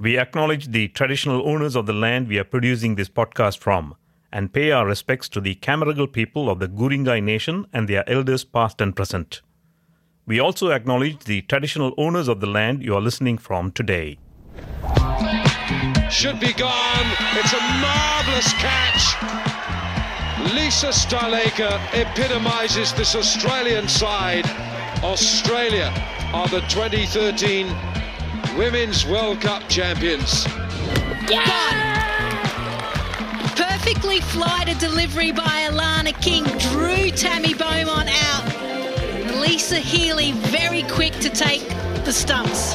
We acknowledge the traditional owners of the land we are producing this podcast from and pay our respects to the Camaragal people of the Guringai Nation and their elders past and present. We also acknowledge the traditional owners of the land you are listening from today. Should be gone. It's a marvellous catch. Lisa Sthalekar epitomises this Australian side. Australia are the 2013 Women's World Cup champions. Yeah! Perfectly flighted delivery by Alana King drew Tammy Beaumont out. Alyssa Healy very quick to take the stumps.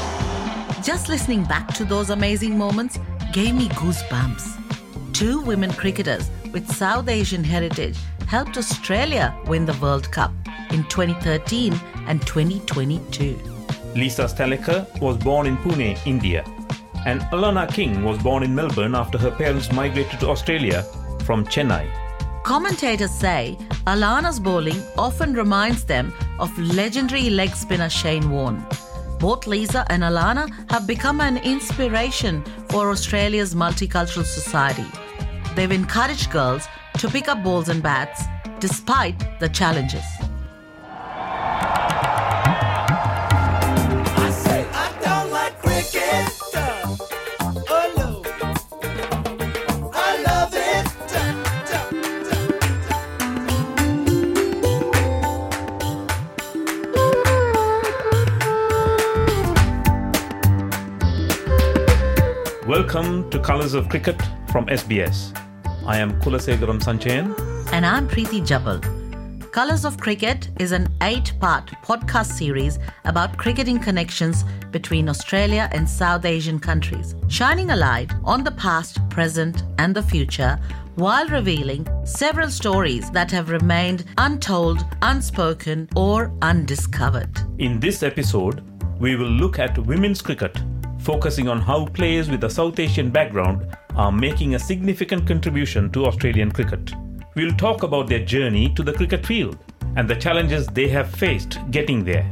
Just listening back to those amazing moments gave me goosebumps. Two women cricketers with South Asian heritage helped Australia win the World Cup in 2013 and 2022. Lisa Sthalekar was born in Pune, India, and Alana King was born in Melbourne after her parents migrated to Australia from Chennai. Commentators say Alana's bowling often reminds them of legendary leg spinner Shane Warne. Both Lisa and Alana have become an inspiration for Australia's multicultural society. They've encouraged girls to pick up balls and bats despite the challenges. Welcome to Colors of Cricket from SBS. I am Kulasegaram Sanchayan. And I'm Preeti Jabal. Colors of Cricket is an eight part podcast series about cricketing connections between Australia and South Asian countries, shining a light on the past, present, and the future while revealing several stories that have remained untold, unspoken, or undiscovered. In this episode, we will look at women's cricket, focusing on how players with a South Asian background are making a significant contribution to Australian cricket. We'll talk about their journey to the cricket field and the challenges they have faced getting there.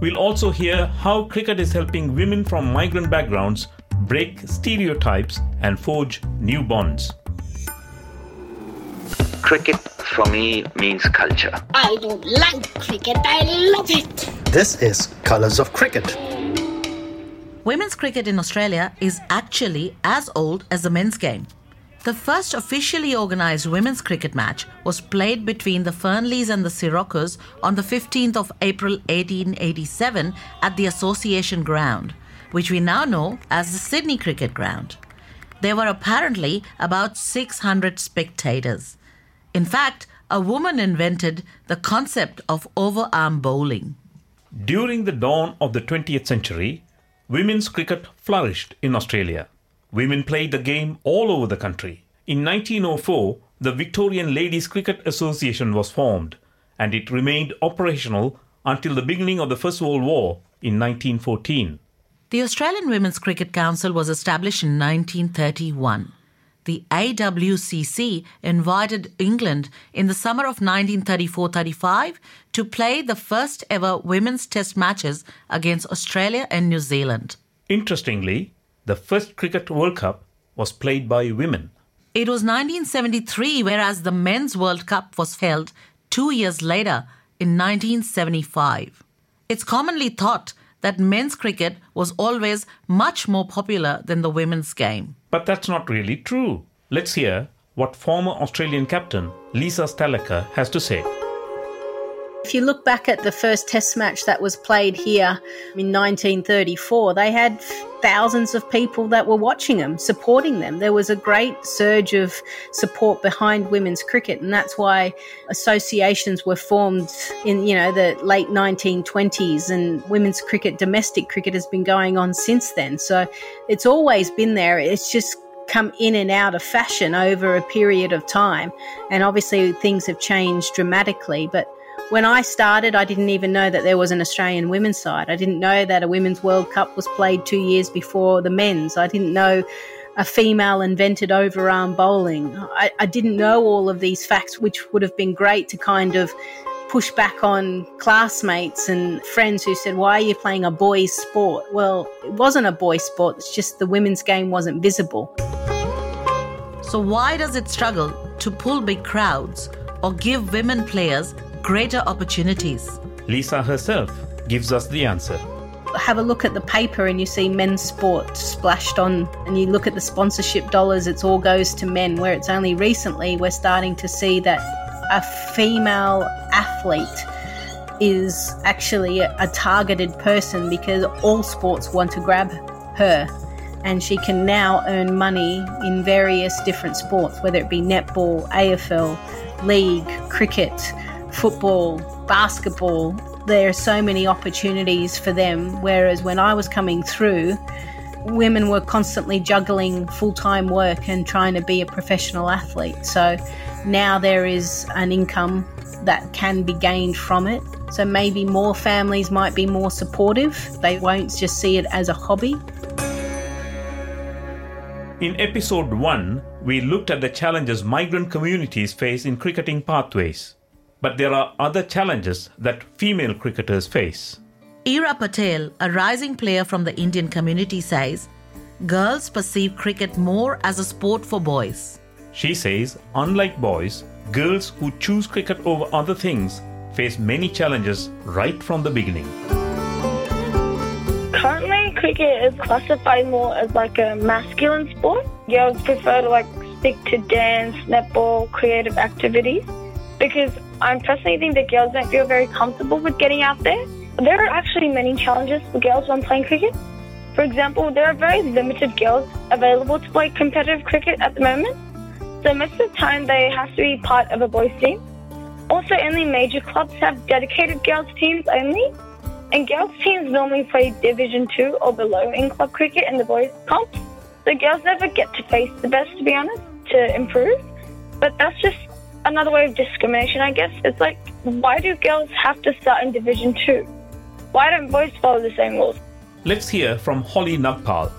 We'll also hear how cricket is helping women from migrant backgrounds break stereotypes and forge new bonds. Cricket for me means culture. I don't like cricket, I love it. This is Colors of Cricket. Women's cricket in Australia is actually as old as the men's game. The first officially organised women's cricket match was played between the Fernleas and the Siroccos on the 15th of April 1887 at the Association Ground, which we now know as the Sydney Cricket Ground. There were apparently about 600 spectators. In fact, a woman invented the concept of overarm bowling. During the dawn of the 20th century, women's cricket flourished in Australia. Women played the game all over the country. In 1904, the Victorian Ladies Cricket Association was formed, and it remained operational until the beginning of the First World War in 1914. The Australian Women's Cricket Council was established in 1931. The AWCC invited England in the summer of 1934 35 to play the first ever women's test matches against Australia and New Zealand. Interestingly, the first Cricket World Cup was played by women. It was 1973, whereas the Men's World Cup was held two years later in 1975. It's commonly thought that men's cricket was always much more popular than the women's game. But that's not really true. Let's hear what former Australian captain Lisa Sthalekar has to say. If you look back at the first test match that was played here in 1934, they had thousands of people that were watching them, supporting them. There was a great surge of support behind women's cricket, and that's why associations were formed in you know the late 1920s, and women's cricket, domestic cricket, has been going on since then. So it's always been there. It's just come in and out of fashion over a period of time, and obviously things have changed dramatically, but when I started, I didn't even know that there was an Australian women's side. I didn't know that a Women's World Cup was played two years before the men's. I didn't know a female invented overarm bowling. I, I didn't know all of these facts, which would have been great to kind of push back on classmates and friends who said, Why are you playing a boys' sport? Well, it wasn't a boys' sport, it's just the women's game wasn't visible. So, why does it struggle to pull big crowds or give women players greater opportunities? Lisa herself gives us the answer. Have a look at the paper and you see men's sport splashed on, and you look at the sponsorship dollars, it's all goes to men. Where it's only recently we're starting to see that a female athlete is actually a, a targeted person because all sports want to grab her and she can now earn money in various different sports, whether it be netball, AFL, league, cricket, football, basketball. There are so many opportunities for them. Whereas when I was coming through, women were constantly juggling full time work and trying to be a professional athlete. So now there is an income that can be gained from it. So maybe more families might be more supportive. They won't just see it as a hobby. In episode 1, we looked at the challenges migrant communities face in cricketing pathways. But there are other challenges that female cricketers face. Ira Patel, a rising player from the Indian community, says girls perceive cricket more as a sport for boys. She says, unlike boys, girls who choose cricket over other things face many challenges right from the beginning. Currently, cricket is classified more as like a masculine sport. Girls prefer to like stick to dance, netball, creative activities because I personally think that girls don't feel very comfortable with getting out there. There are actually many challenges for girls when playing cricket. For example, there are very limited girls available to play competitive cricket at the moment. So most of the time they have to be part of a boys team. Also, only major clubs have dedicated girls teams only. And girls teams normally play Division 2 or below in club cricket and the boys comps. So girls never get to face the best, to be honest, to improve. But that's just another way of discrimination, I guess. It's like, why do girls have to start in Division 2? Why don't boys follow the same rules? Let's hear from Holly Nagpal.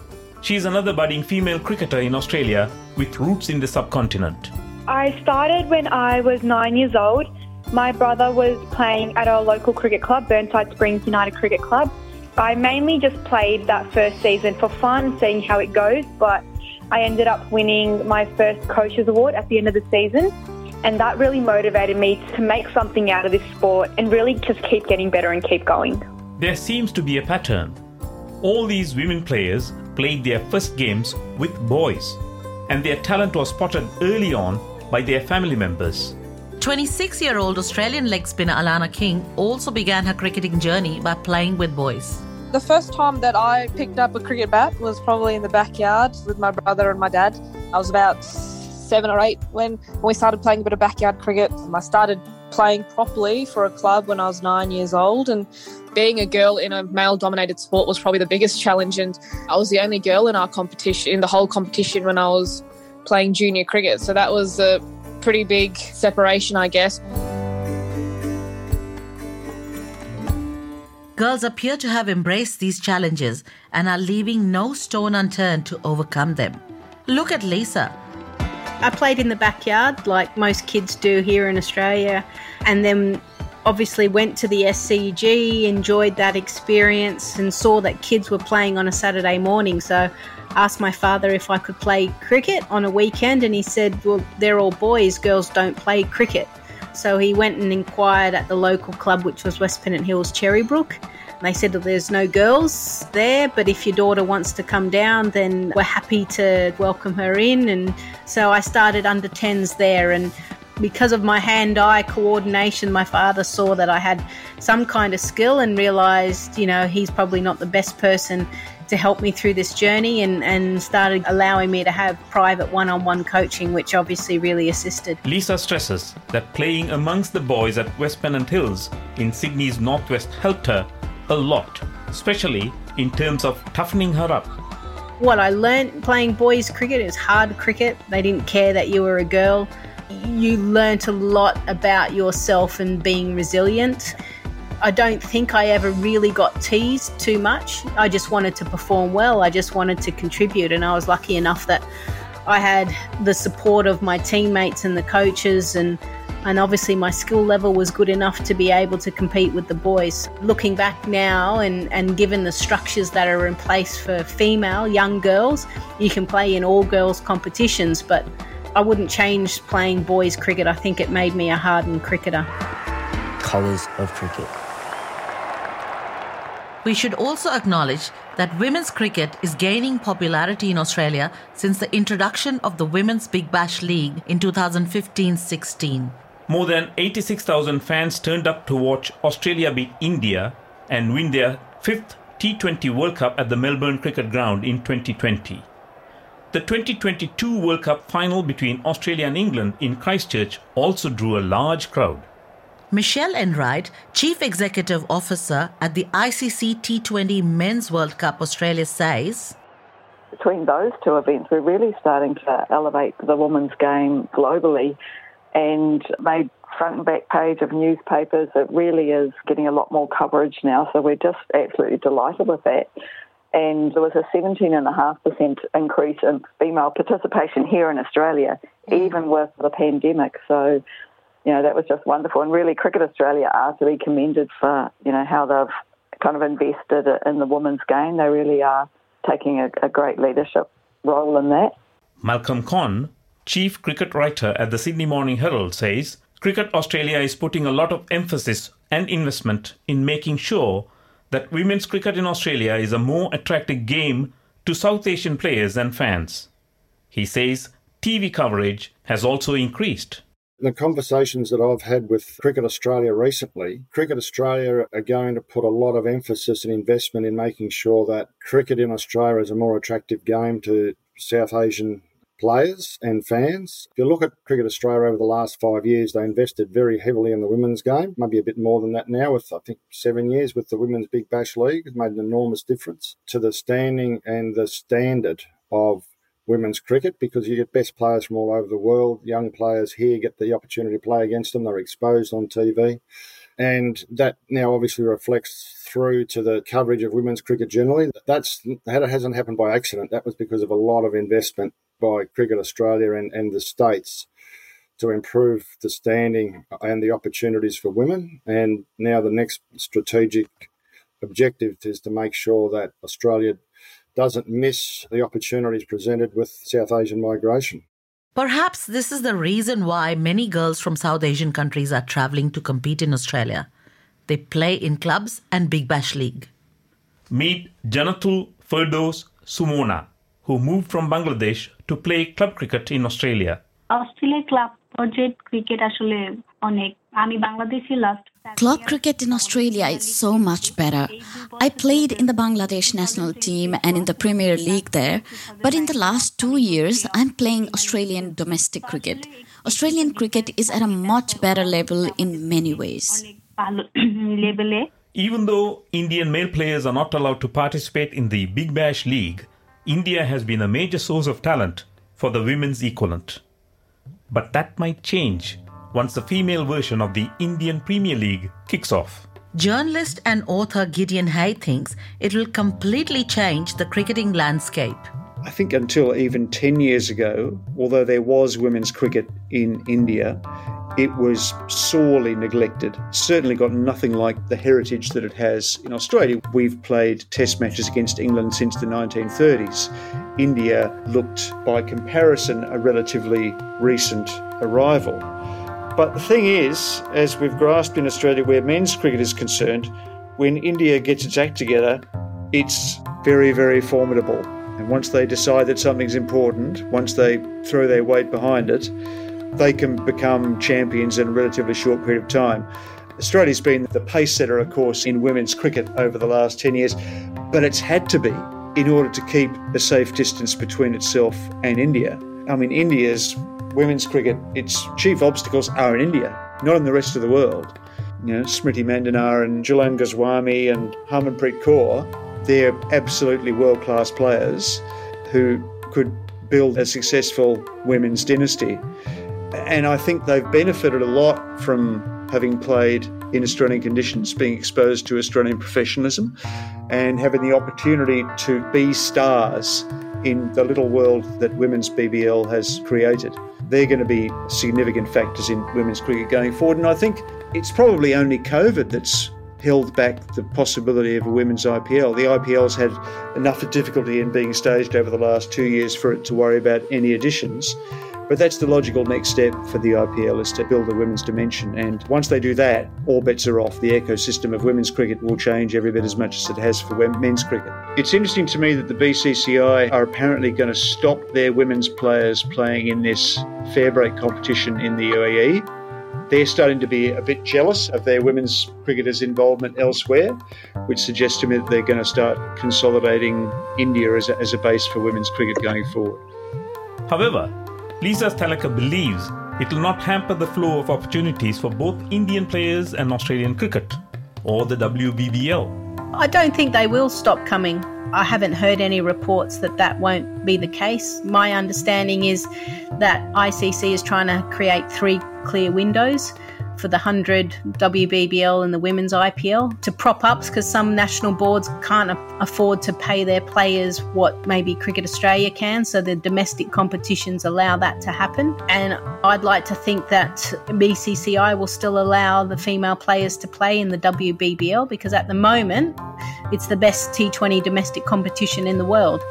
She is another budding female cricketer in Australia with roots in the subcontinent. I started when I was nine years old. My brother was playing at our local cricket club, Burnside Springs United Cricket Club. I mainly just played that first season for fun, seeing how it goes, but I ended up winning my first coaches award at the end of the season. And that really motivated me to make something out of this sport and really just keep getting better and keep going. There seems to be a pattern. All these women players played their first games with boys, and their talent was spotted early on by their family members. 26 year old Australian leg spinner Alana King also began her cricketing journey by playing with boys. The first time that I picked up a cricket bat was probably in the backyard with my brother and my dad. I was about seven or eight when, when we started playing a bit of backyard cricket. I started playing properly for a club when I was nine years old and being a girl in a male dominated sport was probably the biggest challenge and I was the only girl in our competition in the whole competition when I was playing junior cricket so that was a pretty big separation I guess. Girls appear to have embraced these challenges and are leaving no stone unturned to overcome them. Look at Lisa. I played in the backyard like most kids do here in Australia, and then obviously went to the SCG, enjoyed that experience, and saw that kids were playing on a Saturday morning. So asked my father if I could play cricket on a weekend, and he said, Well, they're all boys, girls don't play cricket. So he went and inquired at the local club, which was West Pennant Hills Cherrybrook. They said that there's no girls there, but if your daughter wants to come down, then we're happy to welcome her in. And so I started under 10s there. And because of my hand eye coordination, my father saw that I had some kind of skill and realized, you know, he's probably not the best person to help me through this journey and, and started allowing me to have private one on one coaching, which obviously really assisted. Lisa stresses that playing amongst the boys at West Pennant Hills in Sydney's northwest helped her a lot, especially in terms of toughening her up. What I learned playing boys cricket is hard cricket. They didn't care that you were a girl. You learnt a lot about yourself and being resilient. I don't think I ever really got teased too much. I just wanted to perform well. I just wanted to contribute, and I was lucky enough that I had the support of my teammates and the coaches and And obviously, my skill level was good enough to be able to compete with the boys. Looking back now, and, and given the structures that are in place for female young girls, you can play in all girls competitions, but I wouldn't change playing boys cricket. I think it made me a hardened cricketer. Colours of cricket. We should also acknowledge that women's cricket is gaining popularity in Australia since the introduction of the Women's Big Bash League in 2015 16. More than 86,000 fans turned up to watch Australia beat India and win their fifth T20 World Cup at the Melbourne Cricket Ground in 2020. The 2022 World Cup final between Australia and England in Christchurch also drew a large crowd. Michelle Enright, Chief Executive Officer at the ICC T20 Men's World Cup Australia, says Between those two events, we're really starting to elevate the women's game globally and made front and back page of newspapers. It really is getting a lot more coverage now, so we're just absolutely delighted with that. And there was a 17.5% increase in female participation here in Australia, mm. even with the pandemic. So, you know, that was just wonderful. And really, Cricket Australia are to be commended for, you know, how they've kind of invested in the women's game. They really are taking a, a great leadership role in that. Malcolm Conn, chief cricket writer at the Sydney Morning Herald, says Cricket Australia is putting a lot of emphasis and investment in making sure that women's cricket in Australia is a more attractive game to South Asian players and fans. He says TV coverage has also increased. The conversations that I've had with Cricket Australia recently, Cricket Australia are going to put a lot of emphasis and investment in making sure that cricket in Australia is a more attractive game to South Asian players and fans. If you look at Cricket Australia over the last five years, they invested very heavily in the women's game, maybe a bit more than that now, with I think seven years with the Women's Big Bash League. It's made an enormous difference to the standing and the standard of women's cricket because you get best players from all over the world. Young players here get the opportunity to play against them, they're exposed on TV. And that now obviously reflects through to the coverage of women's cricket generally. That's that hasn't happened by accident. That was because of a lot of investment by Cricket Australia and, and the states to improve the standing and the opportunities for women. And now the next strategic objective is to make sure that Australia doesn't miss the opportunities presented with South Asian migration. Perhaps this is the reason why many girls from South Asian countries are traveling to compete in Australia. They play in clubs and Big Bash League. Meet Janatul Ferdos Sumona, who moved from Bangladesh to play club cricket in Australia. Australia club পর্যায়ে cricket আসলে অনেক আমি Bangladeshi last Club cricket in Australia is so much better. I played in the Bangladesh national team and in the Premier League there, but in the last two years, I'm playing Australian domestic cricket. Australian cricket is at a much better level in many ways. Even though Indian male players are not allowed to participate in the Big Bash League, India has been a major source of talent for the women's equivalent. But that might change once the female version of the Indian Premier League kicks off. Journalist and author Gideon Haigh thinks it will completely change the cricketing landscape. I think until even 10 years ago, although there was women's cricket in India, it was sorely neglected. Certainly got nothing like the heritage that it has in Australia. We've played test matches against England since the 1930s. India looked, by comparison, a relatively recent arrival. But the thing is, as we've grasped in Australia where men's cricket is concerned, when India gets its act together, it's very, very formidable. Once they decide that something's important, once they throw their weight behind it, they can become champions in a relatively short period of time. Australia's been the pace setter, of course, in women's cricket over the last 10 years, but it's had to be in order to keep a safe distance between itself and India. I mean, India's women's cricket, its chief obstacles are in India, not in the rest of the world. You know, Smriti Mandhana and Jhulan Goswami and Harmanpreet Kaur, they're absolutely world class players who could build a successful women's dynasty. And I think they've benefited a lot from having played in Australian conditions, being exposed to Australian professionalism, and having the opportunity to be stars in the little world that women's BBL has created. They're going to be significant factors in women's cricket going forward. And I think it's probably only COVID that's held back the possibility of a women's IPL. The IPL's had enough difficulty in being staged over the last two years for it to worry about any additions. But that's the logical next step for the IPL is to build a women's dimension. And once they do that, all bets are off. The ecosystem of women's cricket will change every bit as much as it has for men's cricket. It's interesting to me that the BCCI are apparently going to stop their women's players playing in this fair break competition in the UAE. They're starting to be a bit jealous of their women's cricketers' involvement elsewhere, which suggests to me that they're going to start consolidating India as a, as a base for women's cricket going forward. However, Lisa Sthalekar believes it will not hamper the flow of opportunities for both Indian players and Australian cricket or the WBBL. I don't think they will stop coming. I haven't heard any reports that that won't be the case. My understanding is that ICC is trying to create three clear windows for the 100 WBBL and the women's IPL to prop ups because some national boards can't afford to pay their players what maybe Cricket Australia can. So the domestic competitions allow that to happen. And I'd like to think that BCCI will still allow the female players to play in the WBBL because at the moment it's the best T20 domestic competition in the world.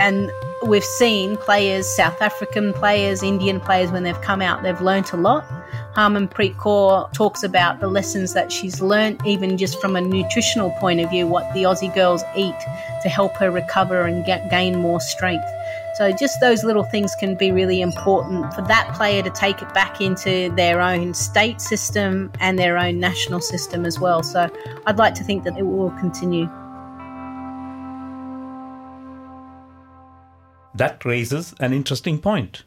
And we've seen players, South African players, Indian players, when they've come out, they've learnt a lot. Harmanpreet Kaur talks about the lessons that she's learnt, even just from a nutritional point of view, what the Aussie girls eat to help her recover and get, gain more strength. So, just those little things can be really important for that player to take it back into their own state system and their own national system as well. So, I'd like to think that it will continue. That raises an interesting point.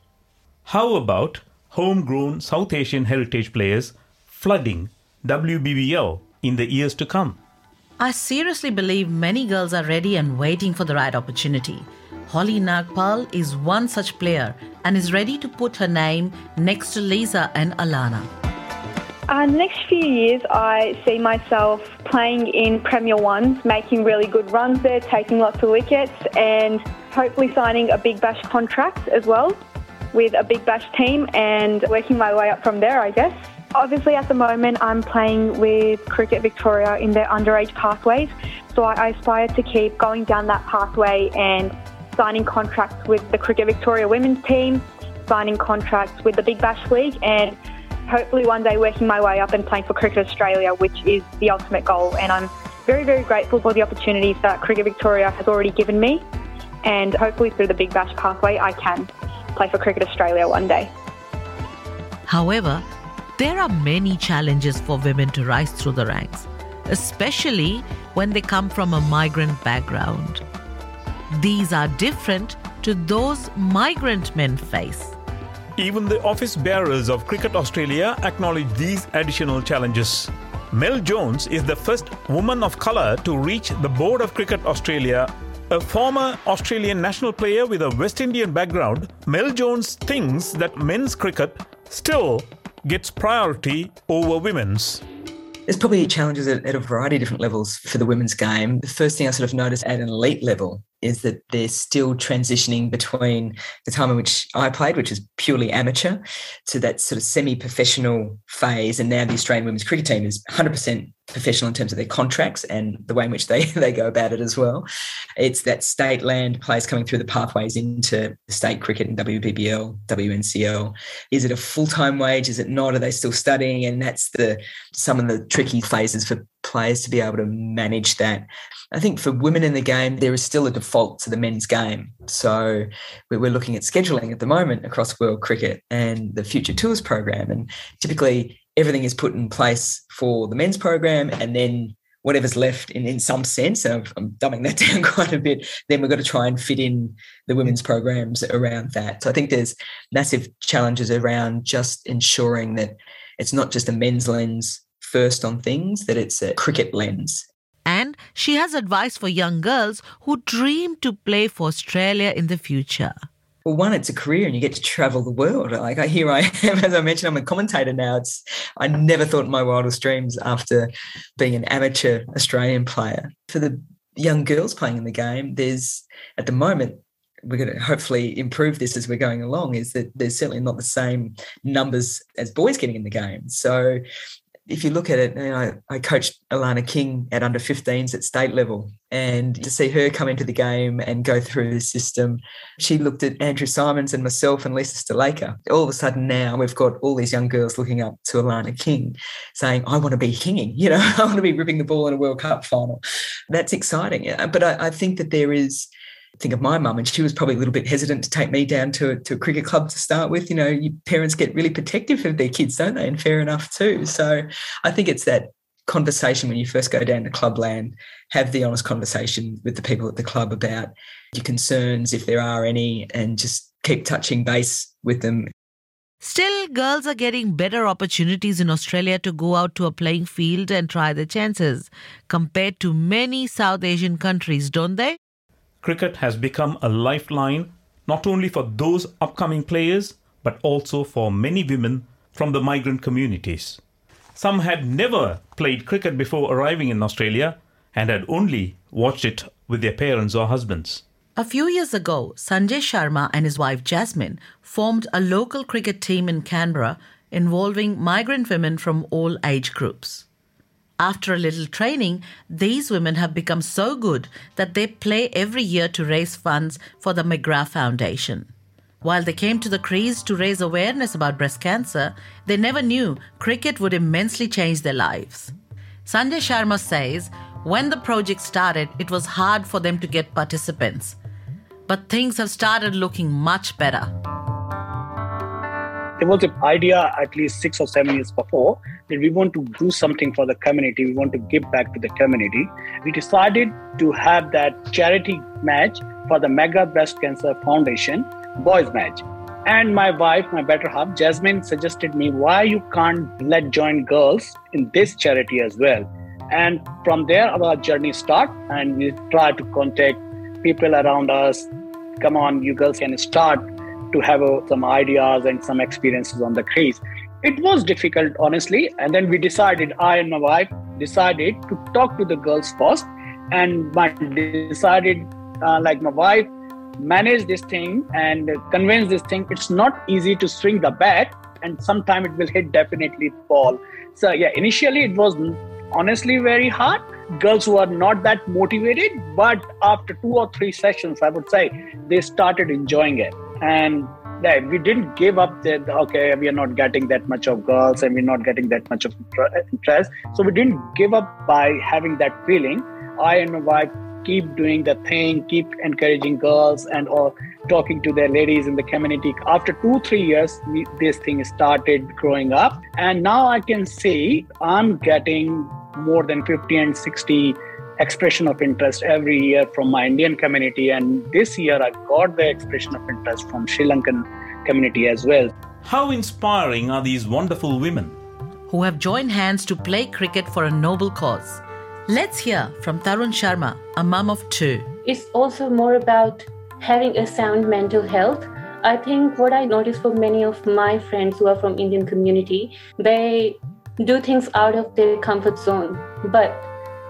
How about homegrown South Asian heritage players flooding WBBL in the years to come? I seriously believe many girls are ready and waiting for the right opportunity. Holly Nagpal is one such player and is ready to put her name next to Lisa and Alana. Uh, the next few years, I see myself playing in Premier Ones, making really good runs there, taking lots of wickets, and hopefully signing a Big Bash contract as well with a Big Bash team and working my way up from there, I guess. Obviously, at the moment, I'm playing with Cricket Victoria in their underage pathways, so I aspire to keep going down that pathway and signing contracts with the Cricket Victoria women's team, signing contracts with the Big Bash League, and hopefully one day working my way up and playing for Cricket Australia, which is the ultimate goal. And I'm very, very grateful for the opportunities that Cricket Victoria has already given me, and hopefully through the Big Bash pathway, I can play for Cricket Australia one day. However, there are many challenges for women to rise through the ranks, especially when they come from a migrant background. These are different to those migrant men face. Even the office bearers of Cricket Australia acknowledge these additional challenges. Mel Jones is the first woman of colour to reach the board of Cricket Australia. A former Australian national player with a West Indian background, Mel Jones thinks that men's cricket still gets priority over women's. There's probably challenges at, at, a variety of different levels for the women's game. The first thing I sort of noticed at an elite level is that they're still transitioning between the time in which I played, which is purely amateur, to that sort of semi-professional phase. And now the Australian women's cricket team is 100% professional in terms of their contracts and the way in which they, they go about it as well. It's that state land players coming through the pathways into state cricket and WBBL, WNCL. Is it a full-time wage? Is it not? Are they still studying? And that's the some of the tricky phases for players to be able to manage that. I think for women in the game, there is still a default to the men's game. So we're looking at scheduling at the moment across world cricket and the Future Tours program. And typically everything is put in place for the men's program and then whatever's left in, in some sense, and I'm, I'm dumbing that down quite a bit, then we've got to try and fit in the women's programs around that. So I think there's massive challenges around just ensuring that it's not just a men's lens first on things, that it's a cricket lens. She has advice for young girls who dream to play for Australia in the future well, one, it's a career and you get to travel the world. Like I here I am, as I mentioned, I'm a commentator now. It's I never thought my wildest dreams after being an amateur Australian player. For the young girls playing in the game, there's at the moment we're going to hopefully improve this as we're going along is that there's certainly not the same numbers as boys getting in the game. So if you look at it, you know, I coached Alana King at under 15s at state level, and to see her come into the game and go through the system, she looked at Andrew Symonds and myself and Lisa Sthalekar. All of a sudden now we've got all these young girls looking up to Alana King saying, I want to be kinging, you know, I want to be ripping the ball in a World Cup final. That's exciting. But I, I think that there is think of my mum, and she was probably a little bit hesitant to take me down to, to a cricket club to start with. You know, you, parents get really protective of their kids, don't they? And fair enough too. So I think it's that conversation when you first go down to clubland, have the honest conversation with the people at the club about your concerns, if there are any, and just keep touching base with them. Still, girls are getting better opportunities in Australia to go out to a playing field and try their chances compared to many South Asian countries, don't they? Cricket has become a lifeline not only for those upcoming players but also for many women from the migrant communities. Some had never played cricket before arriving in Australia and had only watched it with their parents or husbands. A few years ago, Sanjay Sharma and his wife Jasmine formed a local cricket team in Canberra involving migrant women from all age groups. After a little training, these women have become so good that they play every year to raise funds for the McGrath Foundation. While they came to the crease to raise awareness about breast cancer, they never knew cricket would immensely change their lives. Sanjay Sharma says when the project started, it was hard for them to get participants. But things have started looking much better. There was an idea at least six or seven years before we want to do something for the community, we want to give back to the community. We decided to have that charity match for the Mega Breast Cancer Foundation boys match. And my wife, my better half, Jasmine, suggested me why you can't let join girls in this charity as well. And from there, our journey start, and we try to contact people around us. Come on, you girls can start to have uh, some ideas and some experiences on the crease. It was difficult, honestly. And then we decided, I and my wife decided to talk to the girls first. And my decided, uh, like my wife, manage this thing and convince this thing. It's not easy to swing the bat, and sometime it will hit definitely ball. So yeah, initially it was honestly very hard. Girls who are not that motivated, but after two or three sessions, I would say they started enjoying it. And we didn't give up that okay we are not getting that much of girls and we're not getting that much of interest. So we didn't give up by having that feeling. I and my wife keep doing the thing keep encouraging girls and or talking to their ladies in the community. After two three years we, this thing started growing up. And now i can see i'm getting more than 50 and 60 expression of interest every year from my Indian community. And this year I got the expression of interest from Sri Lankan community as well. How inspiring are these wonderful women? Who have joined hands to play cricket for a noble cause. Let's hear from Tarun Sharma, a mum of two. It's also more about having a sound mental health. I think what I noticed for many of my friends who are from Indian community, they do things out of their comfort zone. But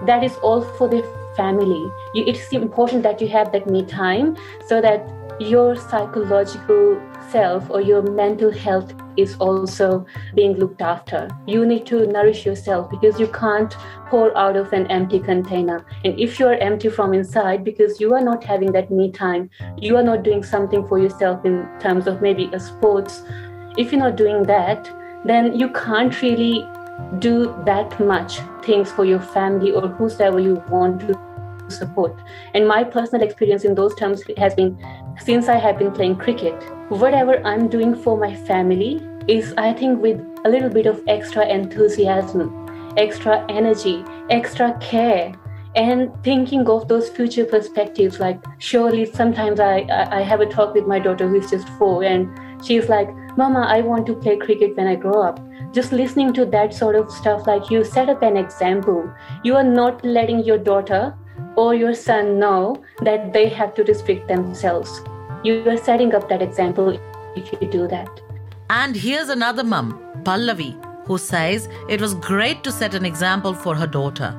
that is all for the family. You, it's important that you have that me time so that your psychological self or your mental health is also being looked after. You need to nourish yourself because you can't pour out of an empty container. And if you're empty from inside because you are not having that me time, you are not doing something for yourself in terms of maybe a sports. If you're not doing that, then you can't really do that much things for your family or whosoever you want to support. And my personal experience in those terms has been since I have been playing cricket, whatever I'm doing for my family is, I think, with a little bit of extra enthusiasm, extra energy, extra care. And thinking of those future perspectives, like surely sometimes I, I have a talk with my daughter who is just four, and she's like, Mama, I want to play cricket when I grow up just listening to that sort of stuff like you set up an example. You are not letting your daughter or your son know that they have to restrict themselves. You are setting up that example if you do that. And here's another mum pallavi who says it was great to set an example for her daughter.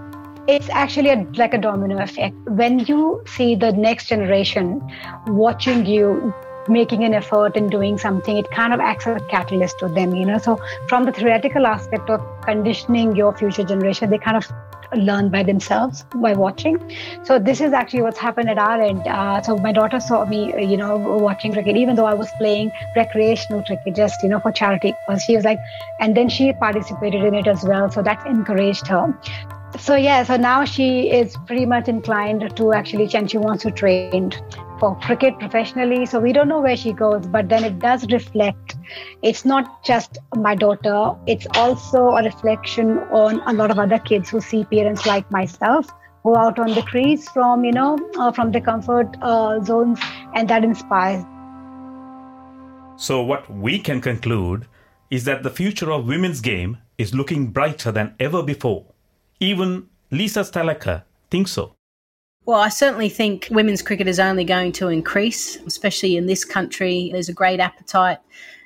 It's actually a, like a domino effect. When you see the next generation watching you making an effort and doing something, it kind of acts as a catalyst to them, you know. So from the theoretical aspect of conditioning your future generation, they kind of learn by themselves by watching. So this is actually what's happened at our end. Uh, so my daughter saw me, you know, watching cricket, even though I was playing recreational cricket, just you know, for charity. She was like, and then she participated in it as well. So that encouraged her so yeah so now she is pretty much inclined to actually and she wants to train for cricket professionally so we don't know where she goes but then it does reflect. It's not just my daughter it's also a reflection on a lot of other kids who see parents like myself go out on the trees from you know uh, from the comfort uh, zones and that inspires. So what we can conclude is that the future of women's game is looking brighter than ever before. Even Lisa Sthalekar thinks so. Well, I certainly think women's cricket is only going to increase, especially in this country. There's a great appetite.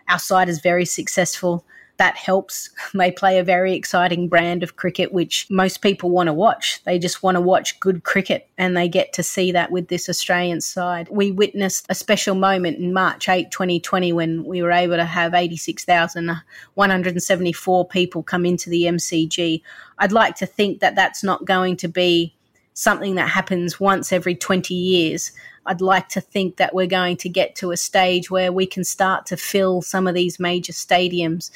Our side is very successful that helps. They play a very exciting brand of cricket, which most people want to watch. They just want to watch good cricket, and they get to see that with this Australian side. We witnessed a special moment in March 8, 2020, when we were able to have 86,174 people come into the MCG. I'd like to think that that's not going to be something that happens once every 20 years. I'd like to think that we're going to get to a stage where we can start to fill some of these major stadiums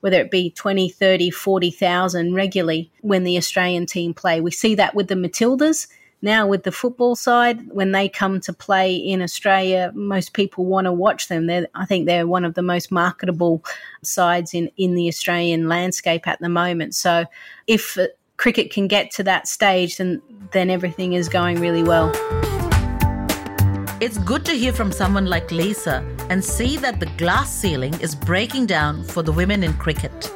whether it be 20, 30, 40,000 regularly when the Australian team play. We see that with the Matildas. Now, with the football side, when they come to play in Australia, most people want to watch them. They're, I think they're one of the most marketable sides in, in the Australian landscape at the moment. So, if cricket can get to that stage, then, then everything is going really well. It's good to hear from someone like Lisa and see that the glass ceiling is breaking down for the women in cricket.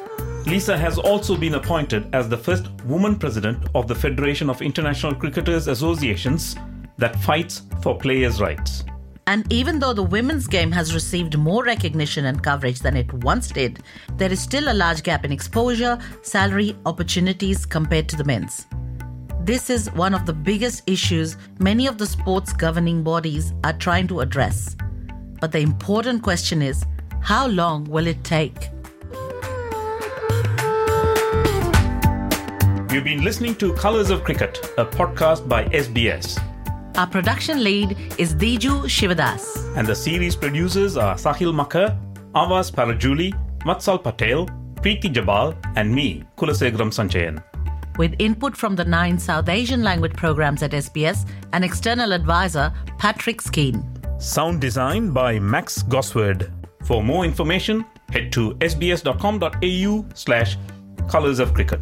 Lisa has also been appointed as the first woman president of the Federation of International Cricketers Associations that fights for players' rights. And even though the women's game has received more recognition and coverage than it once did, there is still a large gap in exposure, salary, opportunities compared to the men's. This is one of the biggest issues many of the sports governing bodies are trying to address. But the important question is how long will it take? You've been listening to Colors of Cricket, a podcast by SBS. Our production lead is Diju Shivadas. And the series producers are Sahil Makar, Avas Parajuli, Matsal Patel, Preeti Jabal, and me, Kulasegaram Sanchayan with input from the nine South Asian language programs at SBS and external advisor Patrick Skeen. Sound design by Max Gosward. For more information, head to sbs.com.au slash colours of cricket.